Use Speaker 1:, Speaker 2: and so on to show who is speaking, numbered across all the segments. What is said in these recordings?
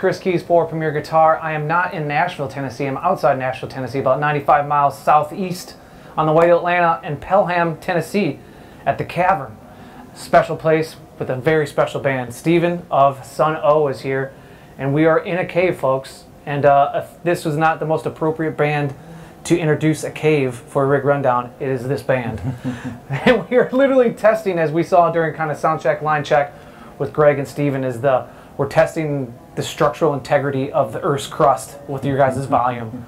Speaker 1: Chris Kies for Premier Guitar. I am not in Nashville, Tennessee. I'm outside Nashville, Tennessee, about 95 miles southeast on the way to Atlanta and Pelham, Tennessee at the Cavern. Special place with a very special band. Steven of Sunn O))) is here, and we are in a cave, folks. And uh, this was not the most appropriate band to introduce a cave for a rig rundown, it is this band. and we are literally testing, as we saw during kind of sound check, line check with Greg and Steven, is the we're testing the structural integrity of the Earth's crust with your guys' volume.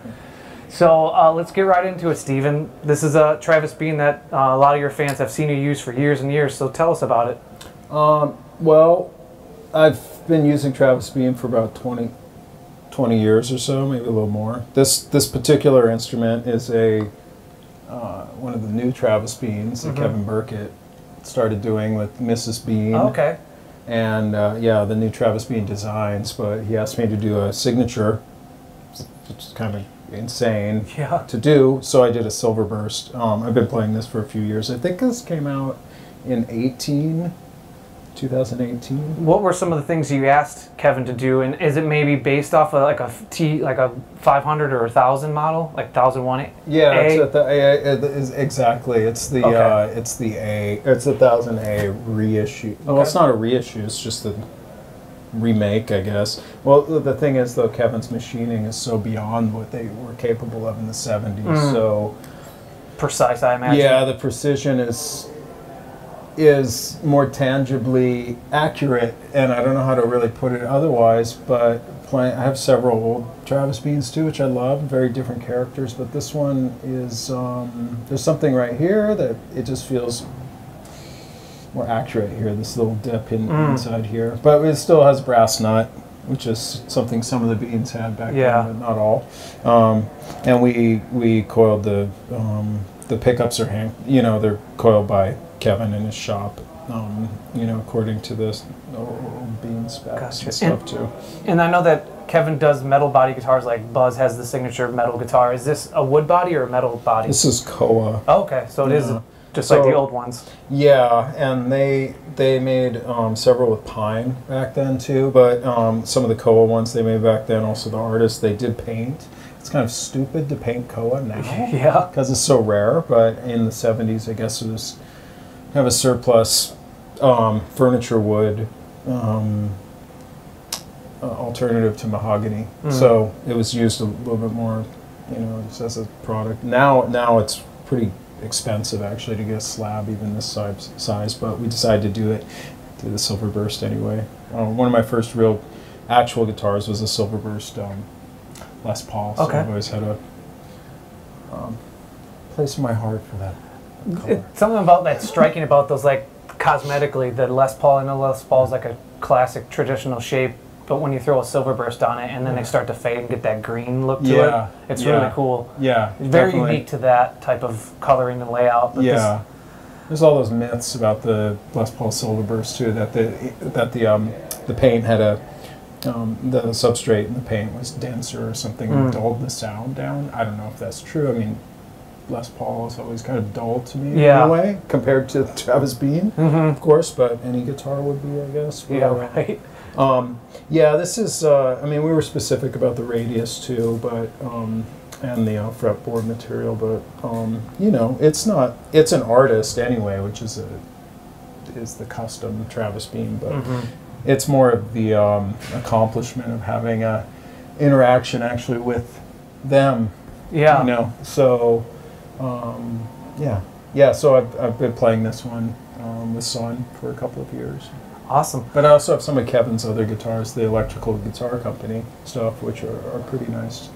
Speaker 1: So uh, let's get right into it, Steven. This is a Travis Bean that uh, a lot of your fans have seen you use for years and years. So tell us about it.
Speaker 2: Um, well, I've been using Travis Bean for about 20, 20 years or so, maybe a little more. This this particular instrument is a uh, one of the new Travis Beans that
Speaker 1: Mhm.
Speaker 2: Kevin Burkett started doing with Mrs. Bean.
Speaker 1: Oh, okay.
Speaker 2: And uh, yeah, the new Travis Bean designs, but he asked me to do a signature, which is kind of insane
Speaker 1: Yeah.
Speaker 2: to do. So I did a Silver Burst. Um, I've been playing this for a few years. I think this came out in 18, 2018.
Speaker 1: What were some of the things you asked Kevin to do, and is it maybe based off of like a T, like a 500 or a thousand model, like 1001?
Speaker 2: Yeah,
Speaker 1: A?
Speaker 2: it's at the A, it is exactly. It's the
Speaker 1: Okay.
Speaker 2: uh, it's the A. It's a thousand A reissue. Well, it's not a reissue. It's just a remake, I guess. Well, the- the thing is, though, Kevin's machining is so beyond what they were capable of in the '70s.
Speaker 1: Mm.
Speaker 2: So
Speaker 1: Precise, I imagine.
Speaker 2: yeah, the precision is is more tangibly accurate, and I don't know how to really put it otherwise. But play, I have several old Travis Beans too, which I love, very different characters. But this one is um, there's something right here that it just feels more accurate here. This little dip in,
Speaker 1: Mm.
Speaker 2: inside here, but it still has brass nut. Which is something some of the beans had back
Speaker 1: Yeah.
Speaker 2: then, but not all. Um, and we we coiled the um, the pickups are hang, you know they're coiled by Kevin in his shop. Um, you know according to the s- old bean specs
Speaker 1: Gotcha.
Speaker 2: and stuff too.
Speaker 1: And I know that Kevin does metal body guitars, like Buzz has the signature metal guitar. Is this a wood body or a metal body?
Speaker 2: This is Koa.
Speaker 1: Oh, okay, so it is
Speaker 2: Yeah.
Speaker 1: just like the old ones.
Speaker 2: Yeah, and they they made um, several with pine back then too. But um, some of the Koa ones they made back then, also the artists they did paint. It's kind of stupid to paint Koa now.
Speaker 1: Yeah.
Speaker 2: because it's so rare. But in the '70s, I guess it was have a surplus um, furniture wood um, uh, alternative to mahogany.
Speaker 1: Mm.
Speaker 2: So it was used a little bit more, you know, just as a product. Now, now it's pretty expensive actually to get a slab even this size. Size, but we decided to do it to the Silver Burst anyway. Uh, one of my first real actual guitars was a Silver Burst um, Les Paul. So
Speaker 1: Okay.
Speaker 2: I've always had a um, place in my heart for that color.
Speaker 1: It's something about that striking about those like cosmetically the Les Paul I know Les Paul is like a classic traditional shape, but when you throw a silver burst on it and then they start to fade and get that green look to
Speaker 2: Yeah,
Speaker 1: it, it's
Speaker 2: yeah.
Speaker 1: really cool.
Speaker 2: Yeah,
Speaker 1: It's very
Speaker 2: definitely.
Speaker 1: unique to that type of coloring and layout. But
Speaker 2: Yeah, there's all those myths about the Les Paul Silverburst too. That the that the um the paint had a um, the substrate in the paint was denser or something
Speaker 1: Mm.
Speaker 2: and dulled the sound down. I don't know if that's true. I mean, Les Paul is always kind of dull to me
Speaker 1: Yeah.
Speaker 2: in a way compared to Travis Bean,
Speaker 1: hmm
Speaker 2: of course. But any guitar would be, I guess.
Speaker 1: Yeah, right.
Speaker 2: Um, yeah, this is. Uh, I mean, we were specific about the radius too, but um, and the uh, fretboard material, but um, you know, it's not. It's an artist anyway, which is a is the custom Travis Bean, but
Speaker 1: hmm
Speaker 2: it's more of the um, accomplishment of having a interaction actually with them.
Speaker 1: Yeah.
Speaker 2: You know, so um, yeah, yeah. So I've, I've been playing this one um, with Sunn for a couple of years.
Speaker 1: Awesome.
Speaker 2: But I also have some of Kevin's other guitars, the Electrical Guitar Company stuff, which are, are pretty nice.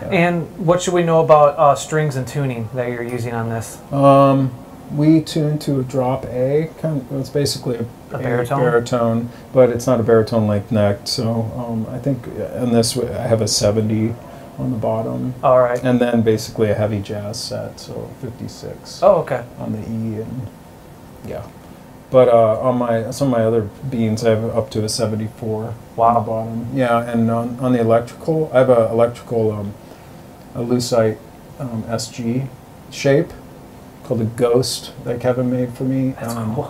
Speaker 2: Yeah.
Speaker 1: And what should we know about uh, strings and tuning that you're using on this?
Speaker 2: um, we tune to a drop A. Kind of, it's basically a,
Speaker 1: A baritone?
Speaker 2: baritone, but it's not a baritone length neck. So um, I think in this I have a 70 on the bottom,
Speaker 1: All right.
Speaker 2: and then basically a heavy jazz set, so 56
Speaker 1: Oh, okay.
Speaker 2: on the E and yeah. But uh, on my some of my other beans, I have up to a 74 on the bottom. Yeah, and on, on the electrical, I have a electrical um, a lucite um, SG shape called a Ghost that Kevin made for me,
Speaker 1: That's
Speaker 2: um,
Speaker 1: cool.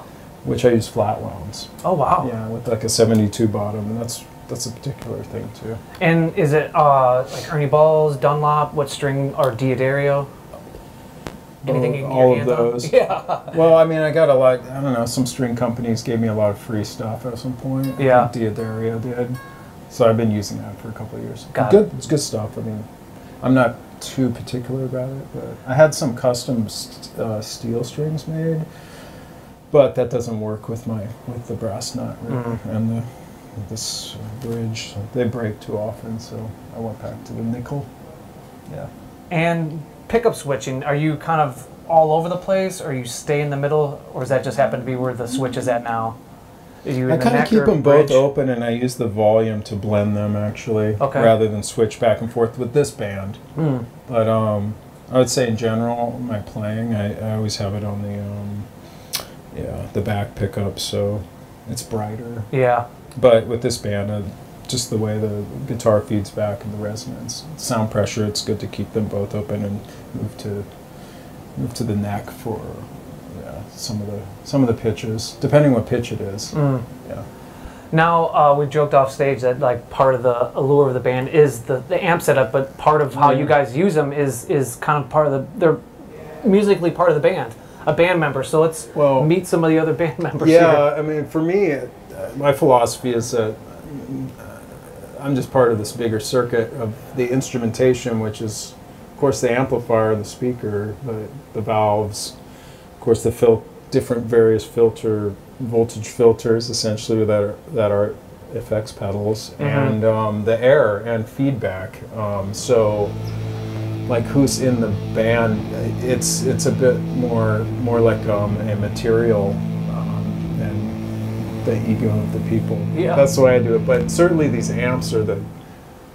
Speaker 2: which I use flat wounds.
Speaker 1: Oh, wow.
Speaker 2: Yeah, with like a 72 bottom, and that's that's a particular thing too.
Speaker 1: And is it uh, like Ernie Balls, Dunlop, what string, or D'Addario? Anything you can
Speaker 2: all of
Speaker 1: hands on?
Speaker 2: those.
Speaker 1: Yeah.
Speaker 2: Well, I mean, I got a lot. I don't know. Some string companies gave me a lot of free stuff at some point. I
Speaker 1: Yeah.
Speaker 2: think D'Addario did. So I've been using that for a couple of years.
Speaker 1: Got
Speaker 2: good. It's good stuff. I mean, I'm not too particular about it, but I had some custom st- uh, steel strings made, but that doesn't work with my with the brass nut really.
Speaker 1: Mhm.
Speaker 2: and the this bridge. They break too often, so I went back to the nickel. Yeah.
Speaker 1: And pickup switching, are you kind of all over the place, or you stay in the middle, or does that just happen to be where the switch is at now? Are you
Speaker 2: I kind of keep them both open, and I use the volume to blend them actually,
Speaker 1: Okay.
Speaker 2: rather than switch back and forth with this band.
Speaker 1: Hmm.
Speaker 2: But um, I would say in general, my playing, I, I always have it on the um, yeah the back pickup, so it's brighter.
Speaker 1: Yeah.
Speaker 2: But with this band, uh, just the way the guitar feeds back and the resonance, sound pressure, it's good to keep them both open and move to move to the neck for yeah, some of the some of the pitches, depending what pitch it is.
Speaker 1: Mm.
Speaker 2: Yeah.
Speaker 1: Now uh, we've joked off stage that like part of the allure of the band is the, the amp setup, but part of how
Speaker 2: Yeah.
Speaker 1: you guys use them is is kind of part of the they're musically part of the band, a band member. So let's
Speaker 2: Well-
Speaker 1: meet some of the other band members.
Speaker 2: Yeah, I mean, for me, my philosophy is that uh, I'm just part of this bigger circuit of the instrumentation, which is, of course, the amplifier, the speaker, the, the valves, of course, the fil- different various filter voltage filters, essentially that are, that are effects pedals,
Speaker 1: Mhm.
Speaker 2: and um, the air and feedback. Um, so like who's in the band it's it's a bit more more like um, a material the ego of the people
Speaker 1: Yeah.
Speaker 2: that's the way i do it but certainly these amps are the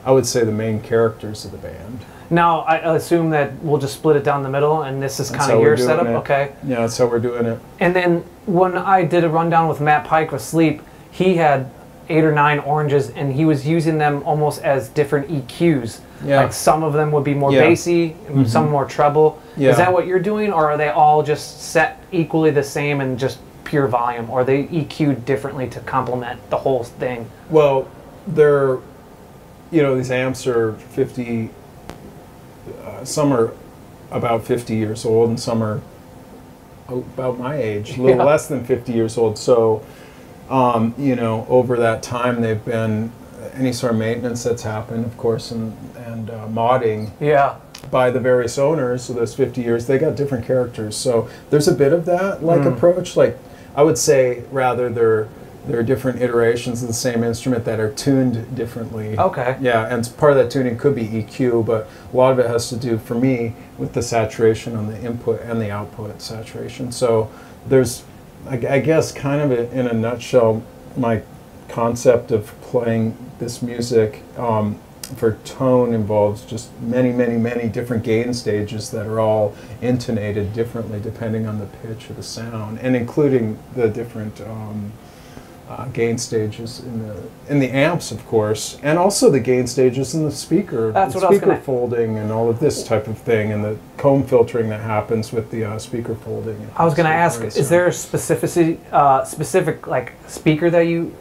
Speaker 2: i would say the main characters of the band
Speaker 1: Now I assume that we'll just split it down the middle, and this is kind of your setup,
Speaker 2: it.
Speaker 1: okay?
Speaker 2: yeah that's how we're doing it
Speaker 1: And then when I did a rundown with Matt Pike with Sleep, he had eight or nine oranges, and he was using them almost as different EQs.
Speaker 2: Yeah.
Speaker 1: Like some of them would be more
Speaker 2: Yeah.
Speaker 1: bassy, and some mm-hmm. more treble.
Speaker 2: Yeah.
Speaker 1: Is that what you're doing, or are they all just set equally the same and just pure volume, or they EQ'd differently to complement the whole thing?
Speaker 2: Well, they're, you know, these amps are 50, uh, some are about 50 years old and some are about my age, a little
Speaker 1: Yeah.
Speaker 2: less than 50 years old. So, um, you know, over that time, they've been any sort of maintenance that's happened, of course, and, and uh, modding
Speaker 1: Yeah.
Speaker 2: by the various owners so those 50 years they got different characters so there's a bit of that like
Speaker 1: Mm.
Speaker 2: approach like i would say rather they're there are different iterations of the same instrument that are tuned differently
Speaker 1: Okay.
Speaker 2: yeah and part of that tuning could be eq but a lot of it has to do for me with the saturation on the input and the output saturation so there's i, I guess kind of a, in a nutshell my concept of playing this music um, for tone involves just many, many, many different gain stages that are all intonated differently depending on the pitch of the sound, and including the different um, uh, gain stages in the in the amps, of course, and also the gain stages in the speaker,
Speaker 1: That's
Speaker 2: the
Speaker 1: what I was
Speaker 2: speaker folding, and all of this type of thing, and the comb filtering that happens with the uh, speaker folding.
Speaker 1: I was going to ask, is there a specificity, uh, specific like speaker that you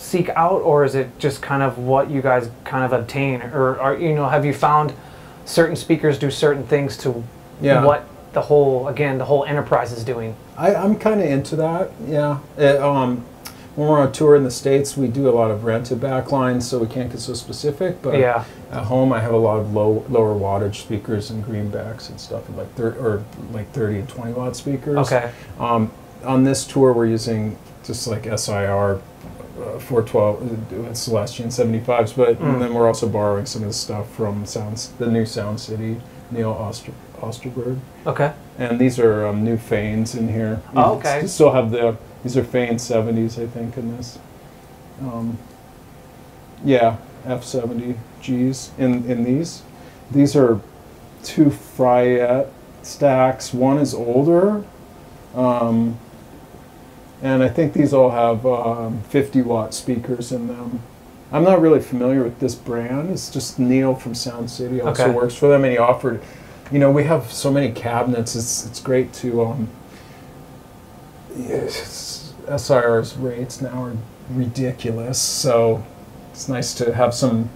Speaker 1: seek out, or is it just kind of what you guys kind of obtain, or are you know have you found certain speakers do certain things to
Speaker 2: Yeah.
Speaker 1: what the whole again the whole enterprise is doing?
Speaker 2: I, I'm kind of into that. Yeah. It, um, when we're on tour in the states, we do a lot of rented backlines, so we can't get so specific. But
Speaker 1: Yeah.
Speaker 2: at home, I have a lot of low lower wattage speakers and greenbacks and stuff, like thir- or like 30 and 20 watt speakers.
Speaker 1: Okay.
Speaker 2: Um, on this tour, we're using just like SIR. Uh, 412 uh, Celestion 75s, but
Speaker 1: Mm.
Speaker 2: then we're also borrowing some of the stuff from Sounds, the new Sound City, Neil Oster, Osterberg.
Speaker 1: Okay.
Speaker 2: And these are um, new Fanes in here.
Speaker 1: Oh, okay.
Speaker 2: Still have the these are Fane 70s, I think, in this. Um, yeah, F70 Gs in in these. These are two Fryette stacks. One is older, um, and I think these all have um, 50 watt speakers in them. I'm not really familiar with this brand. It's just Neil from Sound City also
Speaker 1: Okay.
Speaker 2: works for them, and he offered. You know, we have so many cabinets. It's it's great to. Um, yes, SIR's rates now are ridiculous. So it's nice to have some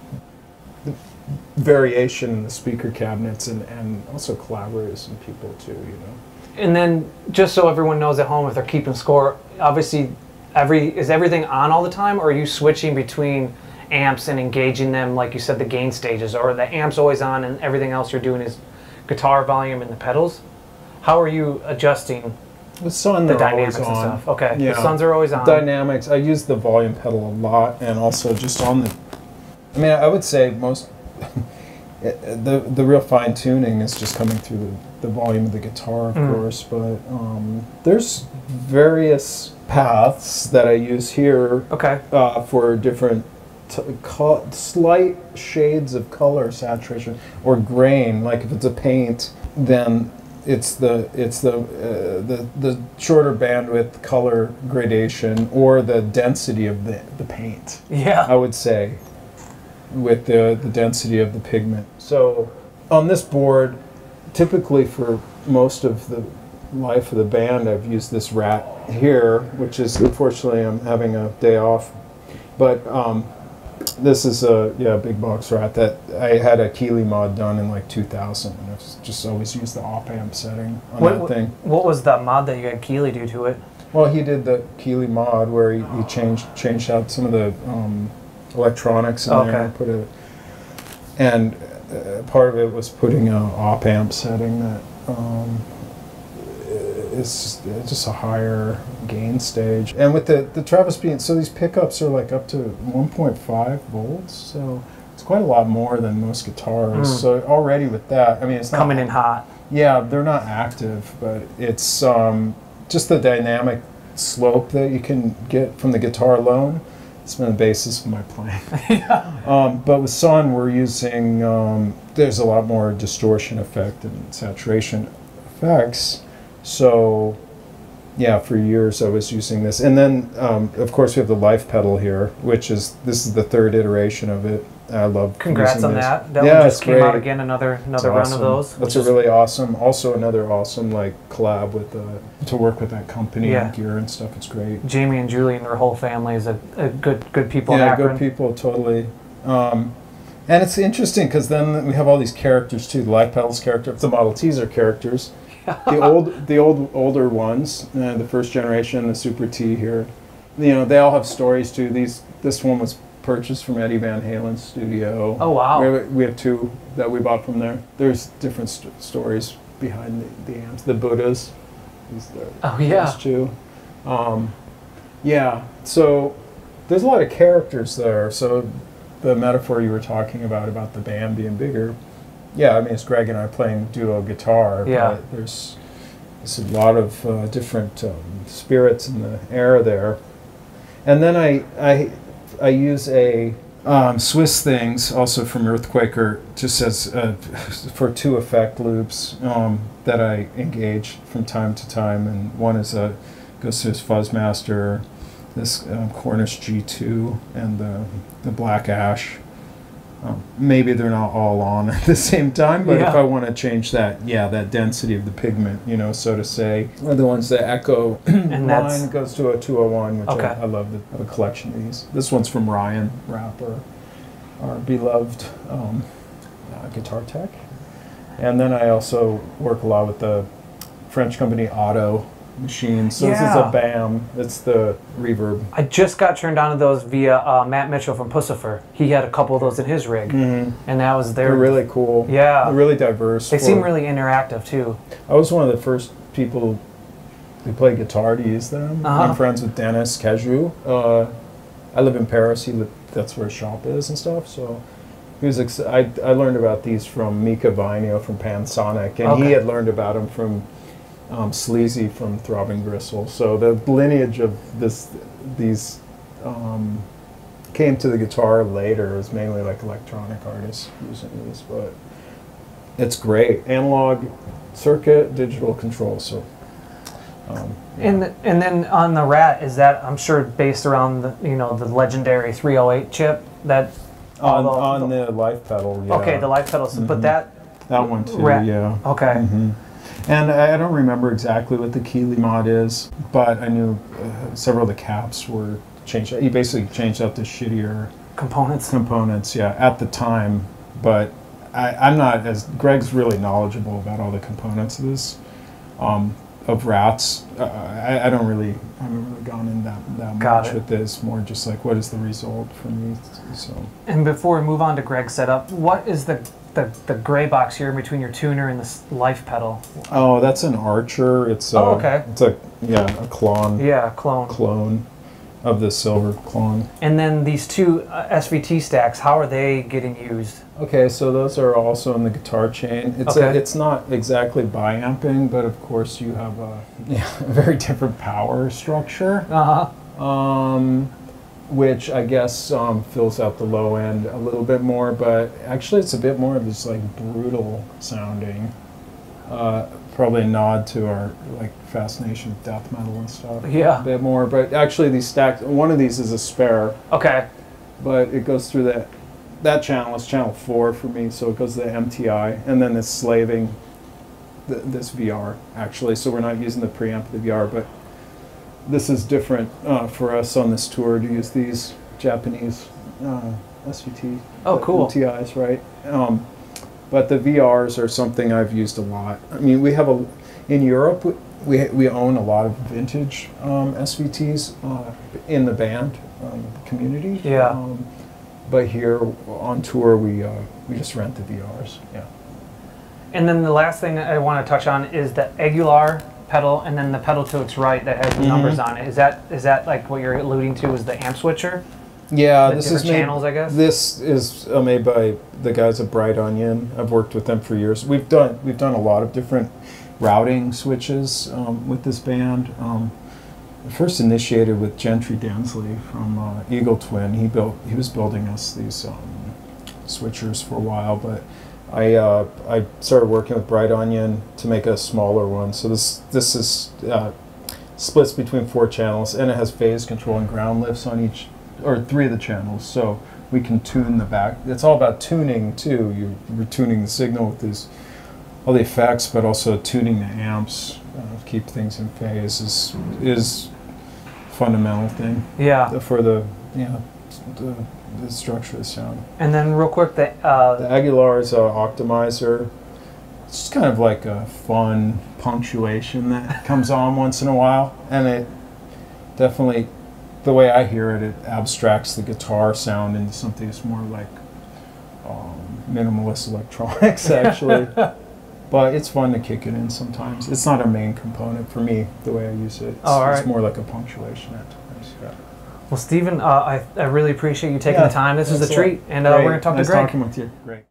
Speaker 2: variation in the speaker cabinets and, and also collaborators and people too. You know.
Speaker 1: And then, just so everyone knows at home, if they're keeping score, obviously, every is everything on all the time, or are you switching between amps and engaging them, like you said, the gain stages, or the amps always on and everything else you're doing is guitar volume and the pedals? How are you adjusting
Speaker 2: The sun,
Speaker 1: the dynamics
Speaker 2: always
Speaker 1: and stuff? Okay,
Speaker 2: Yeah.
Speaker 1: the Sunns are always on.
Speaker 2: Dynamics. I use the volume pedal a lot, and also just on the. I mean, I would say most. the the real fine tuning is just coming through the, the volume of the guitar, of
Speaker 1: Mm.
Speaker 2: course. But um, there's various paths that I use here
Speaker 1: okay,
Speaker 2: uh, for different slight shades of color saturation or grain. Like if it's a paint, then it's the it's the uh, the the shorter bandwidth color gradation or the density of the the paint.
Speaker 1: Yeah.
Speaker 2: I would say with the the density of the pigment. So on this board, typically for most of the life of the band, I've used this rat here, which is unfortunately I'm having a day off, but um, this is a yeah big box rat that I had a Keeley mod done in like 2000, and I've just always used the op amp setting on
Speaker 1: What-
Speaker 2: that thing.
Speaker 1: what was the mod that you had Keeley do to it?
Speaker 2: Well, he did the Keeley mod where he, he changed changed out some of the um, electronics in there,
Speaker 1: Okay.
Speaker 2: and put a, and uh, part of it was putting a op amp setting that um, is just, it's just a higher gain stage. And with the the Travis Bean so these pickups are like up to 1.5 volts, so it's quite a lot more than most guitars.
Speaker 1: Mm.
Speaker 2: So already with that, I mean, it's not
Speaker 1: Coming in hot.
Speaker 2: yeah, they're not active, but it's um, just the dynamic slope that you can get from the guitar alone. It's been the basis of my playing. um, but with Sunn, we're using, um, there's a lot more distortion effect and saturation effects. So, yeah, for years I was using this. And then, um, of course, we have the life pedal here, which is, this is the third iteration of it. I love
Speaker 1: Congrats on
Speaker 2: this.
Speaker 1: that. That
Speaker 2: Yeah,
Speaker 1: one just came out
Speaker 2: great.
Speaker 1: again. Another another run of those.
Speaker 2: That's a really awesome. Also, another awesome like collab with the to work with that company
Speaker 1: Yeah.
Speaker 2: and gear and stuff. It's great.
Speaker 1: Jamie and Julie and their whole family is a, a good good people
Speaker 2: yeah, good people, totally. Um, and it's interesting because then we have all these characters too. The Life Pedals character, the Model Ts are characters. the old, the old, older ones, uh, the first generation, the Super T here. You know, they all have stories too. These, this one was purchased from Eddie Van Halen's studio.
Speaker 1: Oh, wow.
Speaker 2: We have, we have two that we bought from there. There's different st- stories behind the, the amps. The Buddhas. These are-
Speaker 1: Oh, yeah.
Speaker 2: those two. Um, yeah. So there's a lot of characters there. So the metaphor you were talking about about the band being bigger. Yeah, I mean it's Greg and I playing duo guitar.
Speaker 1: Yeah.
Speaker 2: But there's there's a lot of uh, different um, spirits in the air there. And then I I I use a um, Swiss things also from Earthquaker just as uh, for two effect loops um, that I engage from time to time, and one is a goes to his Fuzzmaster, this um, Cornish G2, and the the Black Ash. Um, maybe they're not all on at the same time, but if I want to change that, yeah, that density of the pigment, you know, so to say, are the ones that echo
Speaker 1: And that's
Speaker 2: Mine goes to a 201, which
Speaker 1: Okay.
Speaker 2: I, I love. The, I have a collection of these. This one's from Ryan Rapper, our beloved um, uh, guitar tech. And then I also work a lot with the French company Auto Machines. So this is a BAM. It's the reverb.
Speaker 1: I just got turned on to those via uh, Matt Mitchell from Puscifer. He had a couple of those in his rig,
Speaker 2: Mm-hmm.
Speaker 1: and that was their.
Speaker 2: They're really cool.
Speaker 1: Yeah.
Speaker 2: They're really diverse.
Speaker 1: They
Speaker 2: for-
Speaker 1: seem really interactive too.
Speaker 2: I was one of the first people who played guitar to use them.
Speaker 1: Uh-huh.
Speaker 2: I'm friends with Dennis Cajou. Uh, I live in Paris. He li- that's where his shop is and stuff. So he was. Ex- I, I learned about these from Mika Vainio from Pan Sonic, and
Speaker 1: Okay.
Speaker 2: he had learned about them from um, Sleazy from Throbbing Gristle. So the lineage of this these um, came to the guitar later. It was mainly like electronic artists using these, but it's great analog circuit, digital control. So. Um,
Speaker 1: And and then on the Rat, is that I'm sure based around the you know the legendary 308 chip that.
Speaker 2: on, on the life pedal, yeah.
Speaker 1: Okay, the life pedals, but
Speaker 2: Mhm.
Speaker 1: that.
Speaker 2: that one too,
Speaker 1: Rat-
Speaker 2: yeah.
Speaker 1: Okay.
Speaker 2: hmm And I don't remember exactly what the Keeley mod is, but I knew uh, several of the caps were changed. You basically changed out the shittier
Speaker 1: components.
Speaker 2: components, yeah, at the time. But I, I'm not as Greg's really knowledgeable about all the components of this um, of rats. Uh, I, I don't really I haven't really gone in that that
Speaker 1: Got
Speaker 2: much
Speaker 1: it.
Speaker 2: with this. More just like what is the result for me. So
Speaker 1: And before we move on to Greg's setup, what is the the, the gray box here in between your tuner and the life pedal?
Speaker 2: oh, that's an Archer. It's a,
Speaker 1: Oh, okay.
Speaker 2: It's a yeah a clone
Speaker 1: Yeah, clone.
Speaker 2: clone of the silver Klon.
Speaker 1: And then these two uh, SVT stacks, how are they getting used?
Speaker 2: Okay, so those are also in the guitar chain. It's a,
Speaker 1: Okay.
Speaker 2: it's not exactly biamping, but of course you have a, yeah, a very different power structure,
Speaker 1: Uh huh.
Speaker 2: um, which I guess um, fills out the low end a little bit more. But actually, it's a bit more of this like brutal sounding. Uh, probably a nod to our like fascination with death metal and stuff.
Speaker 1: Yeah.
Speaker 2: a bit more. But actually, these stacks. One of these is a spare
Speaker 1: Okay.
Speaker 2: but it goes through that that channel is channel four for me so it goes to the mti and then it's slaving th- this vr actually so we're not using the preamp of the vr but this is different uh, for us on this tour to use these japanese uh, svt
Speaker 1: Oh, cool.
Speaker 2: mtis right um, but the vrs are something i've used a lot i mean we have a in europe we, we own a lot of vintage um, svts uh, in the band um, community
Speaker 1: Yeah.
Speaker 2: um, but here on tour, we uh, we just rent the VRs. Yeah.
Speaker 1: And then the last thing I want to touch on is the Aguilar pedal, and then the pedal to its right that has the
Speaker 2: Mhm.
Speaker 1: numbers on it. Is that is that like what you're alluding to? Is the amp switcher?
Speaker 2: Yeah,
Speaker 1: The
Speaker 2: this is made,
Speaker 1: channels, I guess?
Speaker 2: This is uh, made by the guys at Bright Onion. I've worked with them for years. We've done we've done a lot of different routing switches um, with this band. Um, first initiated with Gentry Densley from uh, Eagle Twin. He built he was building us these um, switchers for a while, but I uh, I started working with Bright Onion to make a smaller one. So this this is uh, splits between four channels and it has phase control and ground lifts on each or three of the channels. So we can tune the back. It's all about tuning too. You're, you're tuning the signal with these all the effects, but also tuning the amps, uh, keep things in phase is is fundamental thing
Speaker 1: Yeah.
Speaker 2: for the yeah the, the structure of the sound.
Speaker 1: And then real quick, the
Speaker 2: The
Speaker 1: uh,
Speaker 2: Aguilar is a Octamizer. It's just kind of like a fun punctuation that comes on once in a while, and it definitely, the way I hear it, it abstracts the guitar sound into something that's more like um, minimalist electronics, actually. but it's fun to kick it in sometimes. It's not a main component for me the way I use it. It's,
Speaker 1: all
Speaker 2: it's more like a punctuation at times. Yeah.
Speaker 1: Well, Stephen, uh, I I really appreciate you taking
Speaker 2: Yeah,
Speaker 1: the time. This is a
Speaker 2: thanks a lot.
Speaker 1: treat, and uh, we're gonna talk
Speaker 2: nice
Speaker 1: to Greg.
Speaker 2: talking with you. Great.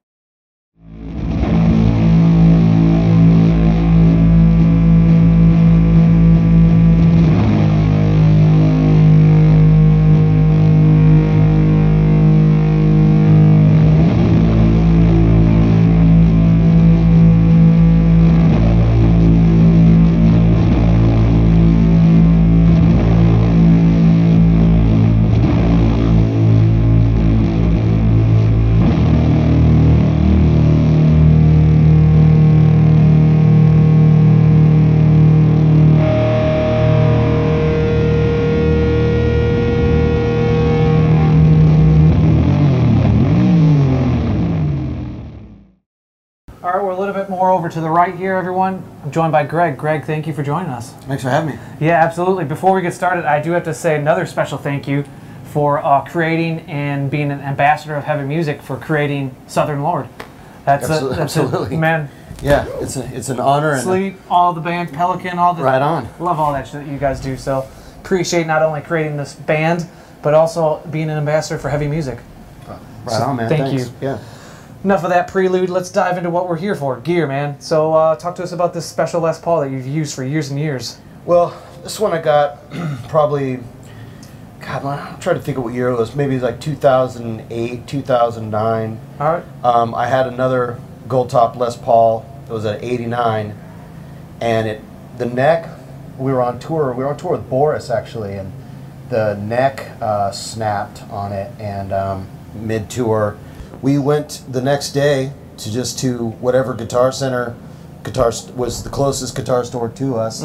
Speaker 1: To the right here, everyone. I'm joined by Greg. Greg, thank you for joining us.
Speaker 3: Thanks for having me.
Speaker 1: Yeah, absolutely. Before we get started, I do have to say another special thank you for uh, creating and being an ambassador of heavy music for creating Southern Lord. That's
Speaker 3: Absol-
Speaker 1: a, that's a-
Speaker 3: absolutely.
Speaker 1: man.
Speaker 3: Yeah, it's a, it's an honor and a-
Speaker 1: Sleep, all the band, Pelican, all the
Speaker 3: right on.
Speaker 1: love all that shit that you guys do. So appreciate not only creating this band, but also being an ambassador for heavy music.
Speaker 3: Right on, man.
Speaker 1: thank
Speaker 3: Thanks.
Speaker 1: you.
Speaker 3: Yeah.
Speaker 1: Enough of that prelude. Let's dive into what we're here for. Gear, man. So uh, talk to us about this special Les Paul that you've used for years and years.
Speaker 3: Well, this one I got probably. God, I'm trying to think of what year it was. Maybe it was like 2008, 2009.
Speaker 1: All right.
Speaker 3: Um, I had another gold top Les Paul. It was at 89, and it the neck. We were on tour. We were on tour with Boris actually, and the neck uh, snapped on it. And um, mid tour, we went the next day to just to whatever Guitar Center, guitar st- was the closest guitar store to us,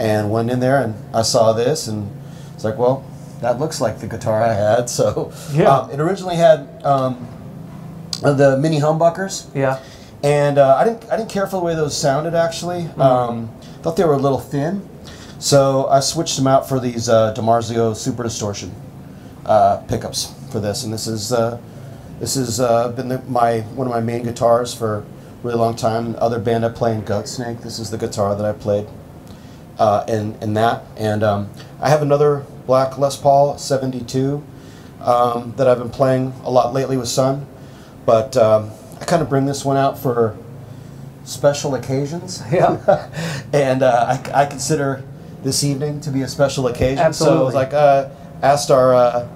Speaker 3: and went in there and I saw this and it's like, well, that looks like the guitar I had. So
Speaker 1: Yeah.
Speaker 3: um, it originally had um, the mini humbuckers,
Speaker 1: Yeah.
Speaker 3: and uh, I didn't I didn't care for the way those sounded. Actually, um, thought they were a little thin, so I switched them out for these uh, DiMarzio Super Distortion uh, pickups for this, and this is uh, this has uh, been the, my one of my main guitars for a really long time. Other band I play in Goatsnake. This is the guitar that I played uh, in in that, and um, I have another black Les Paul 72 um, that I've been playing a lot lately with Sunn, but um, I kind of bring this one out for special occasions.
Speaker 1: Yeah.
Speaker 3: and uh, I, I consider this evening to be a special occasion. So I
Speaker 1: Absolutely.
Speaker 3: was like, uh, asked our uh,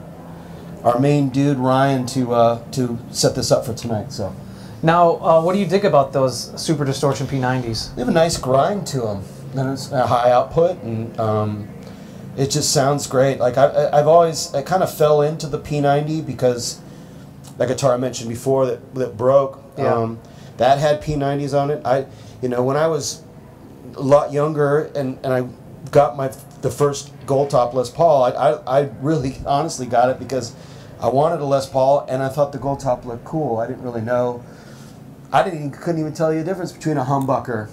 Speaker 3: our main dude Ryan to uh, to set this up for tonight. So
Speaker 1: Now, uh, what do you dig about those Super Distortion P90s?
Speaker 3: they have a nice grind to them. And it's a high output, and um, it just sounds great. Like I, I- I've always, I kind of fell into the P90 because that guitar I mentioned before that that broke.
Speaker 1: Yeah.
Speaker 3: Um, that had P90s on it. I, you know, when I was a lot younger and, and I got my the first gold top Les Paul, I, I, I really honestly got it because I wanted a Les Paul and I thought the gold top looked cool. I didn't really know. I didn't even, couldn't even tell you the difference between a humbucker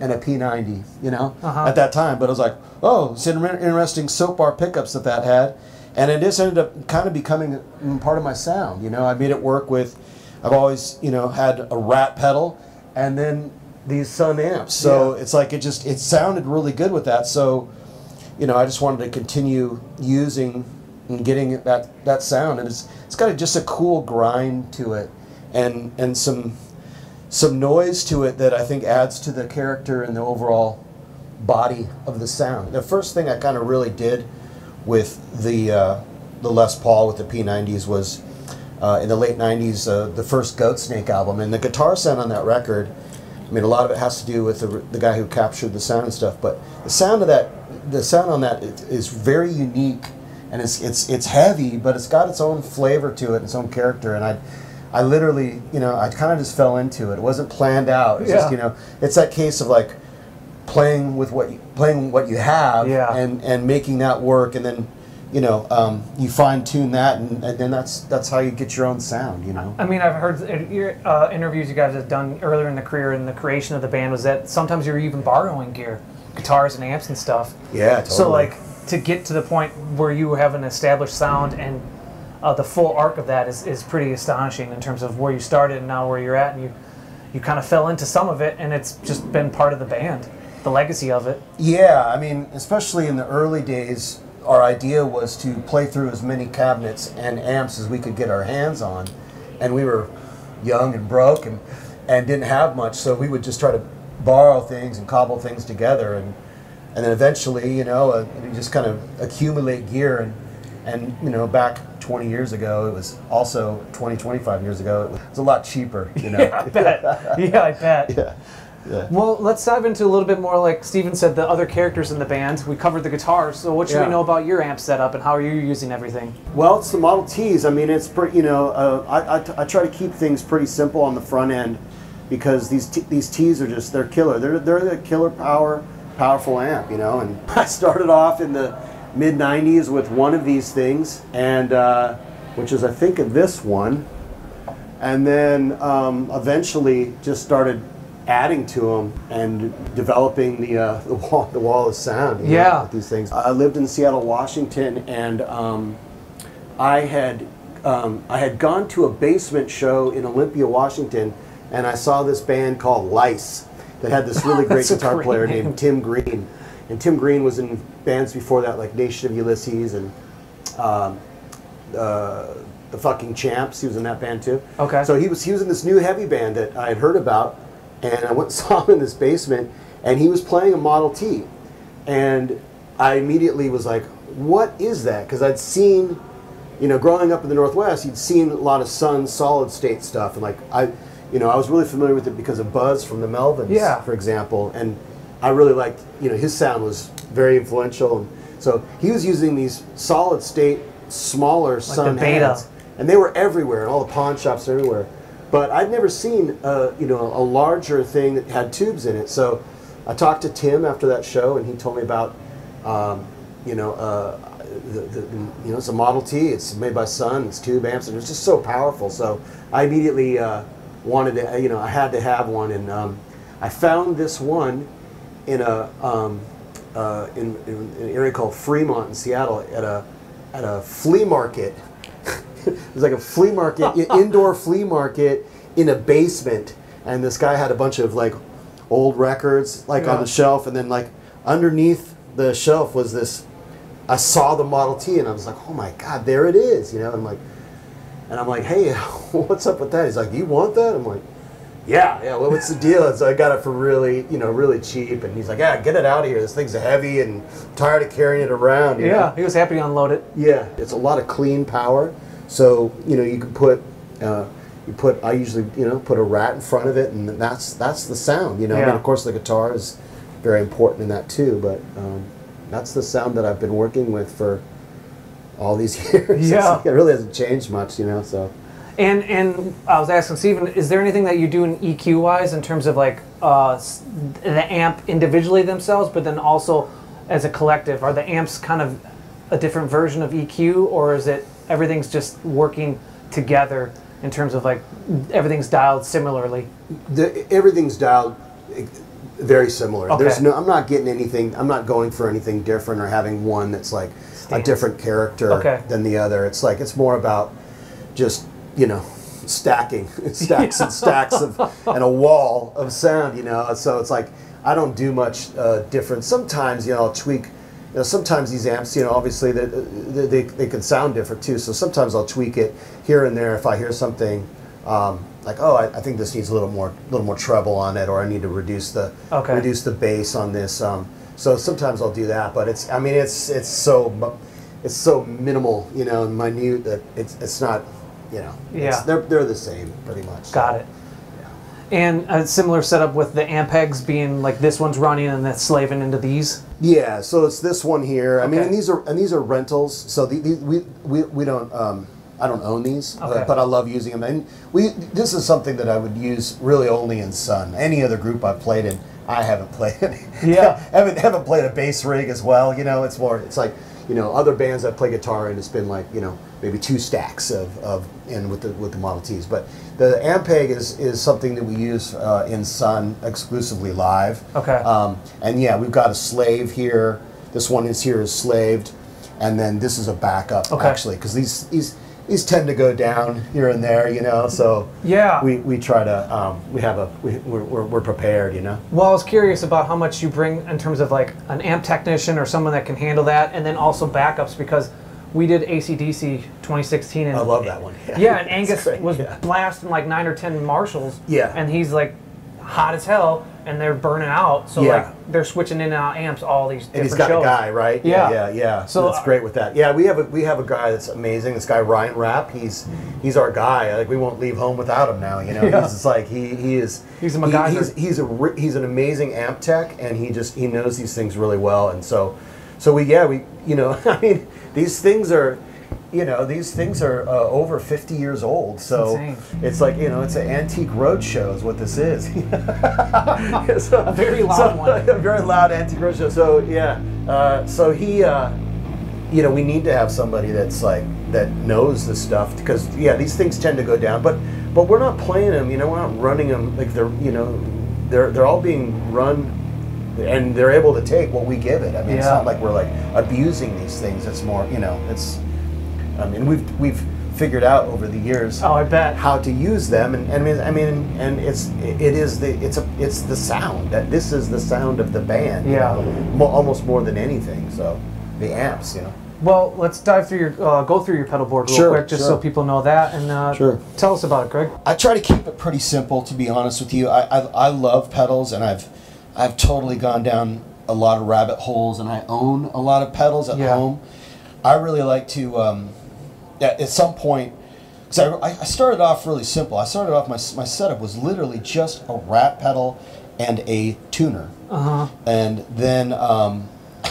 Speaker 3: and a P90, you know,
Speaker 1: Uh-huh.
Speaker 3: at that time. But I was like, oh, it's an interesting soap bar pickups that that had. And it just ended up kind of becoming part of my sound, you know. I made it work with, I've always, you know, had a rat pedal and then these Sunn amps. So
Speaker 1: Yeah.
Speaker 3: it's like it just, it sounded really good with that. So, you know, I just wanted to continue using and getting that, that sound. And it's, it's got a, just a cool grind to it and, and some, some noise to it that I think adds to the character and the overall body of the sound. The first thing I kind of really did with the uh, the Les Paul with the P90s was uh, in the late '90s, uh, the first Goatsnake album, and the guitar sound on that record. I mean, a lot of it has to do with the, the guy who captured the sound and stuff, but the sound of that, the sound on that is, is very unique, and it's it's it's heavy, but it's got its own flavor to it, its own character, and I. I literally, you know, I kind of just fell into it. It wasn't planned out. It's just,
Speaker 1: Yeah.
Speaker 3: you know, it's that case of like playing with what you, playing what you have
Speaker 1: Yeah.
Speaker 3: and and making that work and then you know um, you fine tune that and, and then that's that's how you get your own sound you know
Speaker 1: I mean, I've heard in- your, uh, interviews you guys have done earlier in the career in the creation of the band was that sometimes you're even borrowing gear, guitars and amps and stuff.
Speaker 3: yeah totally.
Speaker 1: So like to get to the point where you have an established sound and uh, the full arc of that is, is pretty astonishing in terms of where you started and now where you're at and you you kind of fell into some of it and it's just been part of the band, the legacy of it.
Speaker 3: yeah i mean especially in the early days our idea was to play through as many cabinets and amps as we could get our hands on and we were young and broke and and didn't have much so we would just try to borrow things and cobble things together and and then eventually you know uh, you just kind of accumulate gear and and you know back 20 years ago it was also 20 25 years ago it was a lot cheaper you know
Speaker 1: I bet. yeah, I bet.
Speaker 3: yeah yeah
Speaker 1: Well, let's dive into a little bit more, like Steven said, the other characters in the band. We covered the guitar, so what should
Speaker 3: Yeah.
Speaker 1: we know about your amp setup and how are you using everything?
Speaker 3: Well, it's the Model Ts. I mean, it's pretty. You know, uh, I, I, t- I try to keep things pretty simple on the front end because these t- these Ts are just they're killer. They're they're the killer power powerful amp. You know, and I started off in the mid '90s with one of these things, and uh, which is I think this one, and then um, eventually just started adding to them and developing the uh, the wall the wall of sound. you know,
Speaker 1: Yeah.
Speaker 3: with these things. I lived in Seattle, Washington, and um, I had um, I had gone to a basement show in Olympia, Washington, and I saw this band called Lice that had this really great guitar
Speaker 1: great
Speaker 3: player
Speaker 1: name.
Speaker 3: named Tim Green, and Tim Green was in bands before that like Nation of Ulysses and um, uh, the fucking Champs. He was in that band too.
Speaker 1: Okay.
Speaker 3: So he was he was in this new heavy band that I had heard about, and I went and saw him in this basement, and he was playing a Model T, and I immediately was like, "What is that?" Because I'd seen, you know, growing up in the Northwest, you'd seen a lot of Sunn solid state stuff, and like I, you know, I was really familiar with it because of Buzz from the Melvins,
Speaker 1: Yeah.
Speaker 3: for example, and I really liked, you know, his sound was very influential, and so he was using these solid state, smaller Sunn
Speaker 1: the Beta.
Speaker 3: heads, and they were everywhere, and all the pawn shops everywhere. But I'd never seen, uh, you know, a larger thing that had tubes in it. So I talked to Tim after that show, and he told me about, um, you know, uh, the, the, you know, it's a Model T. It's made by Sunn. It's tube amps, and it's just so powerful. So I immediately uh, wanted to, you know, I had to have one, and um, I found this one in a um, uh, in, in an area called Fremont in Seattle at a at a flea market. it was like a flea market, indoor flea market in a basement, and this guy had a bunch of like old records like on the shelf, and then like underneath the shelf was this. I saw the Model T, and I was like, "Oh my God, there it is!" You know, and I'm like, and I'm like, "Hey, what's up with that?" He's like, "You want that?" I'm like, "Yeah, yeah. Well, what's the deal?" And so I got it for really, you know, really cheap. And he's like, "Yeah, get it out of here. This thing's heavy, and I'm tired of carrying it around." you know?
Speaker 1: Yeah, he was happy to unload it.
Speaker 3: Yeah, it's a lot of clean power. So you know you can put uh, you put I usually you know put a rat in front of it, and that's that's the sound. You know, I mean, of course the guitar is very important in that too, but um, that's the sound that I've been working with for all these years.
Speaker 1: Yeah.
Speaker 3: it really hasn't changed much. You know, so
Speaker 1: And and I was asking Stephen, is there anything that you do in EQ wise in terms of like uh, the amp individually themselves, but then also as a collective? Are the amps kind of a different version of EQ, or is it everything's just working together in terms of like everything's dialed similarly?
Speaker 3: the, everything's dialed eh, very similar.
Speaker 1: Okay.
Speaker 3: There's no, I'm not getting anything. I'm not going for anything different or having one that's like a different character
Speaker 1: Okay.
Speaker 3: than the other. It's like it's more about just you know stacking stacks and stacks of and a wall of sound. You know, so it's like I don't do much uh, different. Sometimes you know I'll tweak. You know, sometimes these amps, you know, obviously they, they, they, they can sound different too. So sometimes I'll tweak it here and there if I hear something um, like, oh, I, I think this needs a little more, little more treble on it, or I need to reduce the
Speaker 1: Okay.
Speaker 3: reduce the bass on this. Um, so sometimes I'll do that, but it's, I mean, it's it's so it's so minimal, you know, and minute that it's it's not, you know,
Speaker 1: Yeah.
Speaker 3: they're they're the same pretty much.
Speaker 1: Got it. Yeah. And a similar setup with the ampegs being like this one's running and then slaving into these.
Speaker 3: Yeah, so it's this one here. Okay. I mean, and these are and these are rentals. So the, the, we, we we don't um, I don't own these,
Speaker 1: Okay.
Speaker 3: but, but I love using them. And we this is something that I would use really only in Sunn. Any other group I've played in, I haven't played.
Speaker 1: Yeah.
Speaker 3: haven't haven't played a bass rig as well. You know, it's more it's like you know other bands that play guitar and It's been like you know maybe two stacks of, of in with the with the Model Ts. But the Ampeg is is something that we use uh, in Sunn exclusively live.
Speaker 1: Okay.
Speaker 3: Um, and yeah, we've got a slave here. This one is here is slaved, and then this is a backup
Speaker 1: Okay.
Speaker 3: actually because these these these tend to go down here and there, you know. So
Speaker 1: Yeah.
Speaker 3: we, we try to um, we have a we, we're, we're, we're prepared, you know.
Speaker 1: Well, I was curious about how much you bring in terms of like an amp technician or someone that can handle that, and then also backups because we did ACDC 2016, and
Speaker 3: I love that one.
Speaker 1: Yeah, and Angus was
Speaker 3: yeah.
Speaker 1: blasting like nine or ten Marshalls.
Speaker 3: Yeah.
Speaker 1: and he's like hot as hell, and they're burning out. So
Speaker 3: Yeah.
Speaker 1: like they're switching in and out amps all these different
Speaker 3: And he's got
Speaker 1: shows.
Speaker 3: a guy, right?
Speaker 1: Yeah.
Speaker 3: yeah, yeah.
Speaker 1: So,
Speaker 3: So that's
Speaker 1: uh,
Speaker 3: great with that. Yeah, we have a we have a guy that's amazing. This guy Ryan Rapp. He's he's our guy. Like we won't leave home without him now. You know,
Speaker 1: Yeah.
Speaker 3: he's just like he he is.
Speaker 1: He's a
Speaker 3: he- he's he's a he's an amazing amp tech, and he just he knows these things really well. And so so we yeah we you know I mean these things are. You know these things are uh, over 50 years old, so it's like you know it's an antique roadshow is what this is. a
Speaker 1: very loud one.
Speaker 3: a very loud antique roadshow. So yeah, uh, so he, uh, you know, we need to have somebody that's like that knows the stuff because yeah, these things tend to go down. But but we're not playing them. You know, we're not running them like they're you know they're they're all being run. And they're able to take what we give it. I mean, it's not like we're like abusing these things. It's more, you know, it's. I mean, we've we've figured out over the years
Speaker 1: Oh, I bet.
Speaker 3: how to use them and, and I mean I mean and it's it is the it's a it's the sound that this is the sound of the band you
Speaker 1: Yeah.
Speaker 3: know, mo- almost more than anything so the amps you know
Speaker 1: Well, let's dive through your uh, go through your pedal board real
Speaker 3: Sure,
Speaker 1: quick, just so people know that, and uh,
Speaker 3: Sure.
Speaker 1: tell us about it, Greg.
Speaker 4: I try to keep it pretty simple, to be honest with you. I, I, I love pedals, and I've I've totally gone down a lot of rabbit holes, and I own a lot of pedals at
Speaker 1: Yeah.
Speaker 4: home. I really like to, um, at, at some point, because I, I started off really simple. I started off my my setup was literally just a rat pedal and a tuner,
Speaker 1: Uh-huh.
Speaker 4: and then. Um,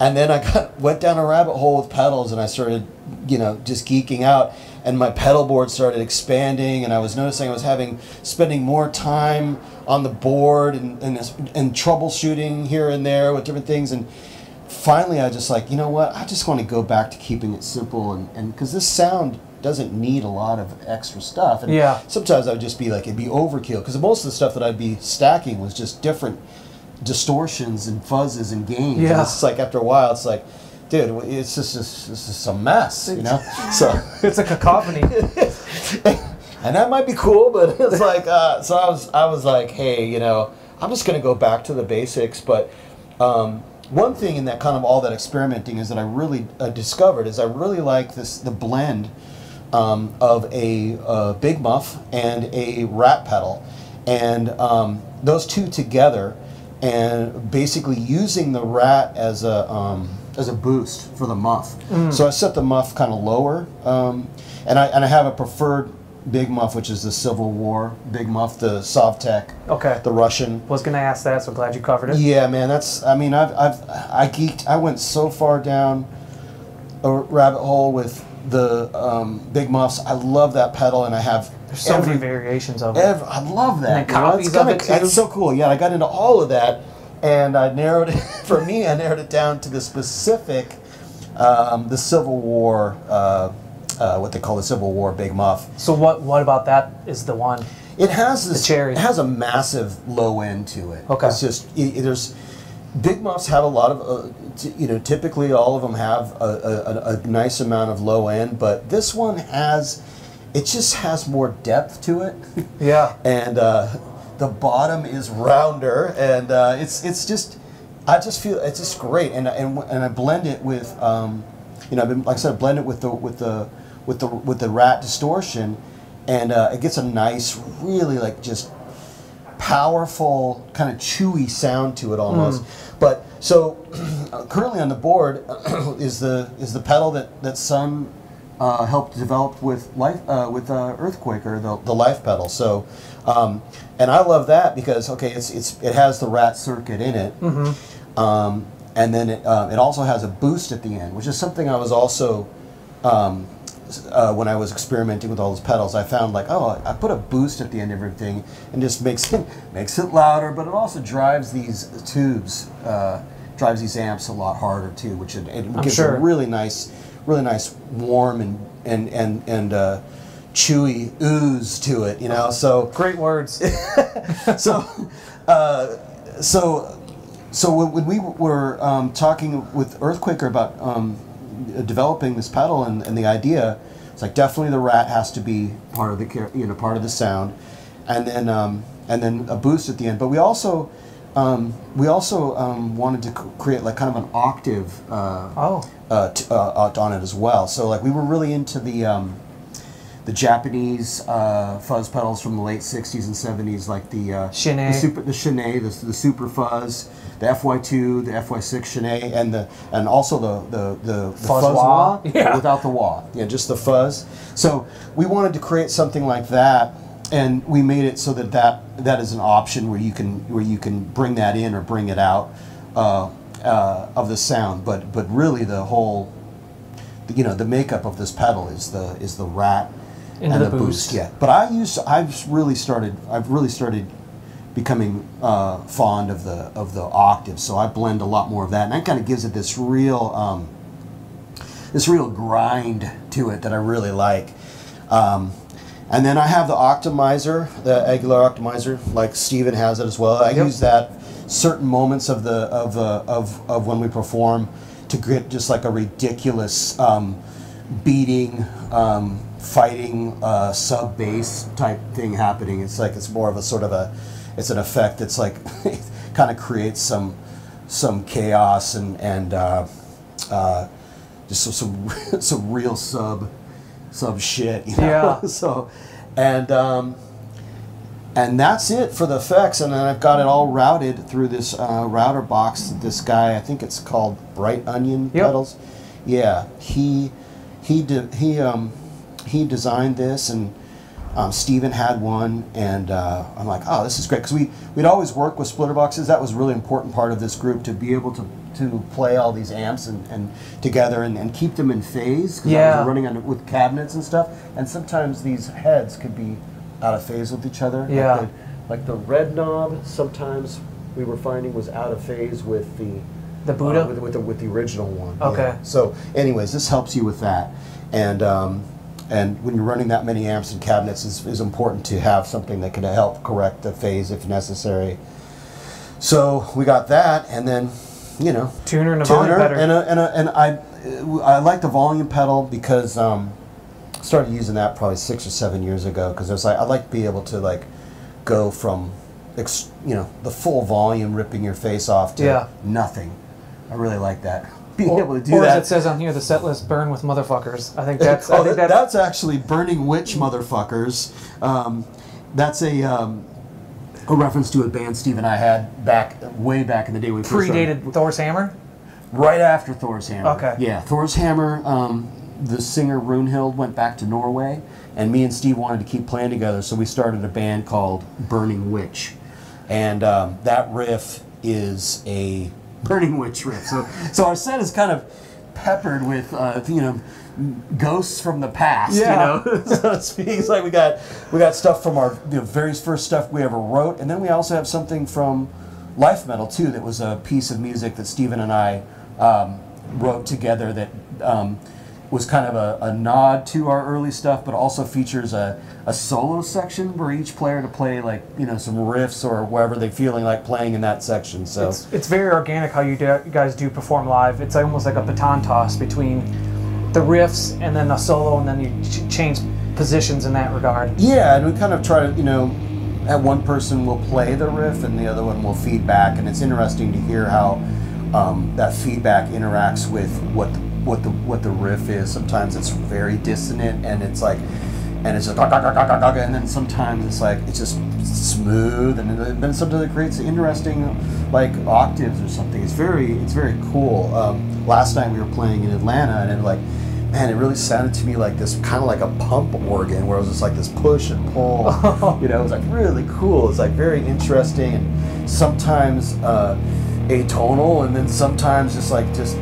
Speaker 4: and then I got went down a rabbit hole with pedals, and I started, you know, just geeking out. And my pedal board started expanding, and I was noticing I was having spending more time on the board and and, and troubleshooting here and there with different things. And
Speaker 3: finally, I just like, you know what? I just want to go back to keeping it simple, and and because this sound doesn't need a lot of extra stuff. And
Speaker 1: Yeah.
Speaker 3: Sometimes I would just be like, it'd be overkill because most of the stuff that I'd be stacking was just different distortions and fuzzes and gains. And
Speaker 1: Yeah.
Speaker 3: it's like after a while, it's like, dude, it's just it's just a mess, you know. So.
Speaker 1: It's a cacophony.
Speaker 3: and that might be cool, but it's like uh, so. I was I was like, hey, you know, I'm just gonna go back to the basics. But um, one thing in that kind of all that experimenting is that I really uh, discovered is I really like this the blend um, of a, uh big muff and a rat pedal, and um, those two together, and basically using the rat as a um, as a boost for the muff. So I set the muff kind of lower, um, and I and I have a preferred big muff, which is the Civil War big muff, the Sovtek,
Speaker 1: Okay.
Speaker 3: the Russian.
Speaker 1: Was gonna ask that, so glad you covered it.
Speaker 3: Yeah, man, that's. I mean, I've, I've, I geeked. I went so far down a rabbit hole with the um, big muffs. I love that pedal, and I have
Speaker 1: There's so
Speaker 3: every,
Speaker 1: many variations of it.
Speaker 3: I love that.
Speaker 1: And
Speaker 3: know,
Speaker 1: copies
Speaker 3: it's
Speaker 1: of it, too.
Speaker 3: That's so cool. Yeah, I got into all of that, and I narrowed it. For me, I narrowed it down to the specific, um, the Civil War, uh, uh, what they call the Civil War Big Muff.
Speaker 1: So what what about that is the one?
Speaker 3: It has this.
Speaker 1: The cherry.
Speaker 3: It has a massive low end to it.
Speaker 1: Okay.
Speaker 3: It's just i i- there's big muffs have a lot of uh, t- you know typically all of them have a, a, a nice amount of low end, but this one has it just has more depth to it.
Speaker 1: Yeah.
Speaker 3: and uh, the bottom is rounder, and uh, it's it's just I just feel it's just great, and and and I blend it with um, you know I've been, like I said, I blend it with the with the with the with the rat distortion, and uh, it gets a nice, really like just powerful kind of chewy sound to it almost. But so currently on the board is the is the pedal that that Sunn uh, helped develop with life uh, with uh, Earthquaker, the, the life pedal. So, um, and I love that because okay, it's it's it has the rat circuit in it, um, and then it uh, it also has a boost at the end, which is something I was also. Um, uh, when I was experimenting with all those pedals, I found like, oh, I put a boost at the end of everything, and just makes it makes it louder, but it also drives these tubes, uh, drives these amps a lot harder too, which it, it gives
Speaker 1: sure.
Speaker 3: a really nice, really nice warm and and and and uh, chewy ooze to it, you know. So
Speaker 1: Great words.
Speaker 3: so, uh, so, so when, when we were um, talking with Earthquaker about um, developing this pedal and, and the idea, it's like definitely the rat has to be part of the you know part of the sound, and then um, and then a boost at the end. But we also um, we also um, wanted to create like kind of an octave. Uh,
Speaker 1: Oh.
Speaker 3: uh, t- uh, on it as well. So like we were really into the um, the Japanese uh, fuzz pedals from the late '60s and '70s, like the uh, the super the Shinnei, the, the Super Fuzz, the FY2, the FY6 Shinnei, and the and also the the the, the
Speaker 1: Fuzz wah Yeah.
Speaker 3: without the wah, yeah, just the fuzz. So we wanted to create something like that. And we made it so that, that that is an option where you can where you can bring that in or bring it out uh, uh, of the sound, but but really the whole you know the makeup of this pedal is the is the rat
Speaker 1: Into
Speaker 3: and
Speaker 1: the
Speaker 3: the,
Speaker 1: boost.
Speaker 3: boost. Yeah, but I use I've really started I've really started becoming uh, fond of the of the octave. So I blend a lot more of that, and that kind of gives it this real um, this real grind to it that I really like. Um, and then I have the Octamizer, the Aguilar Octamizer, like Stephen has it as well. I
Speaker 1: Yep.
Speaker 3: use that certain moments of the of the of, of when we perform to get just like a ridiculous um, beating, um, fighting uh, sub bass type thing happening. It's like it's more of a sort of a it's an effect that's like it kind of creates some some chaos and and uh, uh, just some some, some real sub sub shit. You know?
Speaker 1: Yeah.
Speaker 3: so and um, and that's it for the effects. And then I've got it all routed through this uh, router box. This guy, I think it's called Bright Onion
Speaker 1: Yep.
Speaker 3: pedals. Yeah, he he did, he um he designed this and. Um, Stephen had one, and uh, I'm like, oh, this is great because we we'd always work with splitter boxes. That was a really important part of this group to be able to, to play all these amps and, and together and, and keep them in phase. 'cause I
Speaker 1: Yeah.
Speaker 3: was running on with cabinets and stuff, and sometimes these heads could be out of phase with each other. Like
Speaker 1: Yeah.
Speaker 3: the- Like the, red knob, sometimes we were finding was out of phase with the
Speaker 1: The Buddha?
Speaker 3: uh, with, with the with the original one.
Speaker 1: Okay.
Speaker 3: yeah. So, anyways, this helps you with that, and um, and when you're running that many amps and cabinets, is is important to have something that can help correct the phase if necessary. So we got that, and then, you know,
Speaker 1: Tuner and a volume
Speaker 3: tuner
Speaker 1: better.
Speaker 3: and a, and a, and I I like the volume pedal because um, started using that probably six or seven years ago because I was like I like to be able to like go from ex, you know the full volume ripping your face off to
Speaker 1: Yeah.
Speaker 3: nothing. I really like that. Being
Speaker 1: or,
Speaker 3: able to do
Speaker 1: or
Speaker 3: that.
Speaker 1: as it says on here, the set list burn with motherfuckers. I think that's. I
Speaker 3: oh,
Speaker 1: think
Speaker 3: that-
Speaker 1: that's,
Speaker 3: that's actually Burning Witch, motherfuckers. Um, that's a um, a reference to a band Steve and I had back way back in the day we started.
Speaker 1: predated Thor's hammer.
Speaker 3: Right after Thor's Hammer.
Speaker 1: Okay.
Speaker 3: Yeah, Thor's Hammer. Um, the singer Runhild went back to Norway, and me and Steve wanted to keep playing together, so we started a band called Burning Witch, and um, that riff is a Burning Witch riff. So, so our set is kind of peppered with, uh, you know. Ghosts from the past,
Speaker 1: Yeah.
Speaker 3: you know, so to speak. It's like we got we got stuff from our the very first stuff we ever wrote, and then we also have something from Life Metal too. That was a piece of music that Stephen and I um, wrote together that um, was kind of a, a nod to our early stuff, but also features a, a solo section where each player to play like you know some riffs or whatever they're feeling like playing in that section. So
Speaker 1: It's, it's very organic how you, do, you guys do perform live. It's almost like a baton toss between the riffs and then the solo, and then you ch- change positions in that regard.
Speaker 3: Yeah, and we kind of try to, you know, at one person will play the riff and the other one will feedback, and it's interesting to hear how um, that feedback interacts with what the, what the what the riff is. Sometimes it's very dissonant, and it's like, and it's just and then sometimes it's like it's just smooth, and then then sometimes it creates interesting like octaves or something. It's very it's very cool. Um, last night we were playing in Atlanta, and it like man, it really sounded to me like this kind of like a pump organ where it was just like this push and pull. you know, it was like really cool. It's like very interesting and sometimes uh, atonal and then sometimes just like just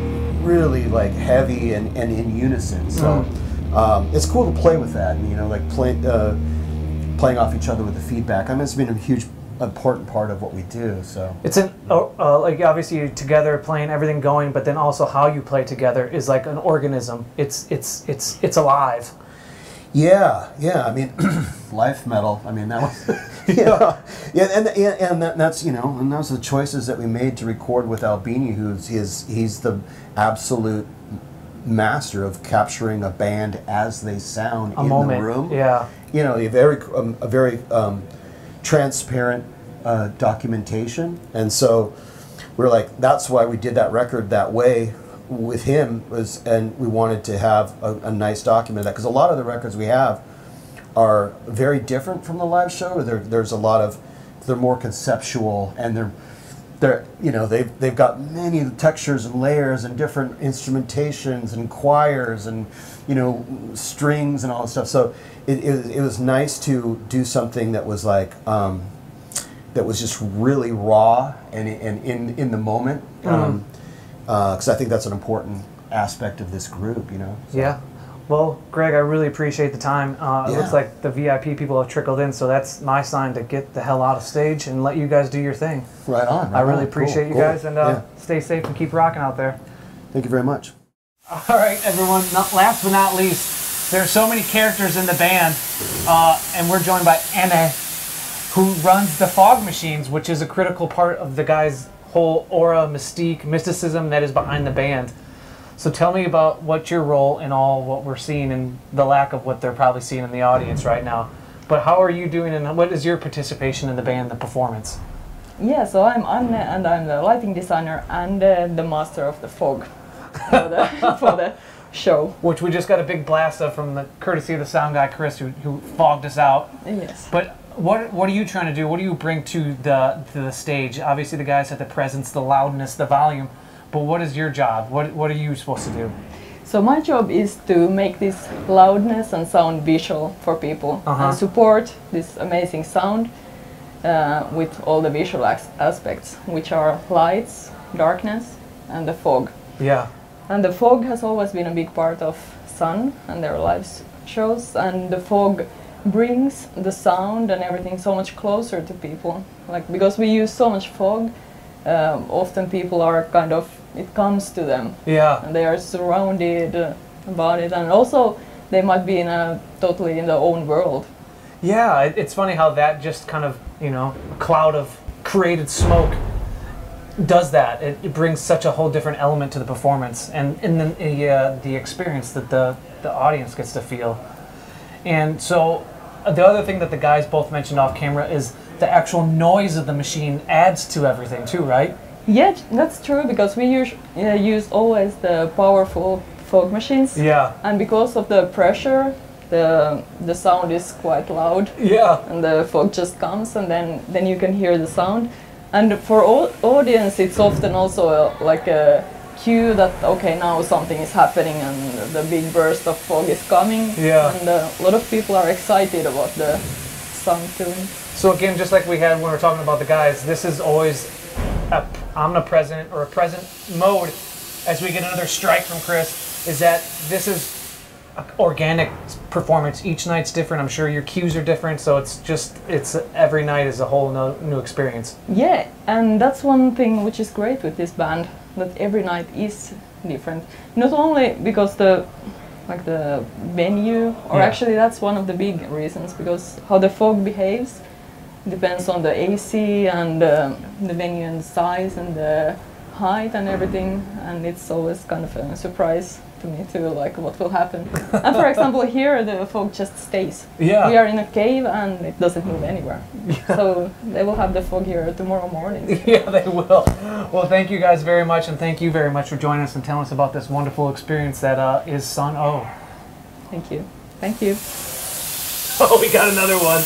Speaker 3: really like heavy and, and in unison. So um, it's cool to play with that and, you know, like play, uh, playing off each other with the feedback. I mean, it's been a huge important part of what we do. So
Speaker 1: It's an uh, uh, like obviously you're together playing everything going, but then also how you play together is like an organism. It's it's it's it's alive.
Speaker 3: Yeah, yeah. I mean, life metal. I mean, that was yeah, yeah, and and, and that, that's you know, and those are the choices that we made to record with Albini, who's his he's the absolute master of capturing a band as they sound
Speaker 1: A
Speaker 3: in
Speaker 1: moment,
Speaker 3: the room.
Speaker 1: yeah.
Speaker 3: you know, a very um, a very um, transparent uh, documentation, and so we're like, that's why we did that record that way with him was, and we wanted to have a, a nice document of that because a lot of the records we have are very different from the live show. There, there's a lot of they're more conceptual and they're they're you know they've they've got many textures and layers and different instrumentations and choirs and you know strings and all that stuff. So it, it, was- it was nice to do something that was like um, that was just really raw and, and in in the moment mm-hmm. um, uh, because I think that's an important aspect of this group. You know.
Speaker 1: Yeah. Well, Greg, I really appreciate the time. Uh, It looks like the VIP people have trickled in, so that's my sign to get the hell out of stage and let you guys do your thing.
Speaker 3: Right on.
Speaker 1: I really
Speaker 3: on.
Speaker 1: appreciate
Speaker 3: Cool,
Speaker 1: you
Speaker 3: cool.
Speaker 1: guys, and uh,
Speaker 3: Yeah.
Speaker 1: stay safe and keep rocking out there.
Speaker 3: Thank you very much.
Speaker 1: All right, everyone. Not, last but not least, there are so many characters in the band, uh, and we're joined by Anne, who runs the fog machines, which is a critical part of the guy's whole aura, mystique, mysticism that is behind the band. So tell me about what your role in all what we're seeing and the lack of what they're probably seeing in the audience right now. But how are you doing, and what is your participation in the band, the performance?
Speaker 5: Yeah, so I'm Anne and I'm the lighting designer and uh, the master of the fog for the, for the show.
Speaker 1: Which we just got a big blast of from the courtesy of the sound guy Chris, who, who fogged us out.
Speaker 5: Yes.
Speaker 1: But what what are you trying to do? What do you bring to the to the stage? Obviously, the guys have the presence, the loudness, the volume. But what is your job? What what are you supposed to do?
Speaker 5: So my job is to make this loudness and sound visual for people
Speaker 1: Uh-huh.
Speaker 5: and support this amazing sound uh, with all the visual as- aspects, which are lights, darkness, and the fog.
Speaker 1: Yeah.
Speaker 5: And the fog has always been a big part of Sunn and their live shows, and the fog brings the sound and everything so much closer to people. Like because we use so much fog, um, often people are kind of it comes to them
Speaker 1: Yeah.
Speaker 5: and they are surrounded uh, about it and also they might be in a totally in their own world
Speaker 1: Yeah, it- it's funny how that just kind of, you know, cloud of created smoke does that. It, it brings such a whole different element to the performance and, and then the, uh, the experience that the, the audience gets to feel. And so uh, the other thing that the guys both mentioned off camera is the actual noise of the machine adds to everything too, right?
Speaker 5: yeah that's true because we use, uh, use always the powerful fog machines
Speaker 1: Yeah.
Speaker 5: and because of the pressure the the sound is quite loud
Speaker 1: Yeah.
Speaker 5: and the fog just comes and then then you can hear the sound and for au- audience it's often also a, like a cue that okay now something is happening and the big burst of fog is coming
Speaker 1: Yeah.
Speaker 5: and uh, a lot of people are excited about the sound too
Speaker 1: So again, just like we had when we were talking about the guys, this is always a omnipresent or a present mode. As we get another strike from Chris, is that this is a organic performance. Each night's different. I'm sure your cues are different, so it's just it's every night is a whole no, new experience.
Speaker 5: Yeah, and that's one thing which is great with this band that every night is different. Not only because the like the venue, or
Speaker 1: Yeah.
Speaker 5: actually that's one of the big reasons because how the fog behaves depends on the AC and um, the venue and the size and the height and everything, and it's always kind of a surprise to me too, like what will happen. and for example, here the fog just stays.
Speaker 1: Yeah.
Speaker 5: We are in a cave and it doesn't move anywhere. Yeah. So they will have the fog here tomorrow morning.
Speaker 1: yeah, they will. Well, thank you guys very much, and thank you very much for joining us and telling us about this wonderful experience that uh, is Sunn O))).
Speaker 5: Thank you. Thank you.
Speaker 1: Oh, we got another one.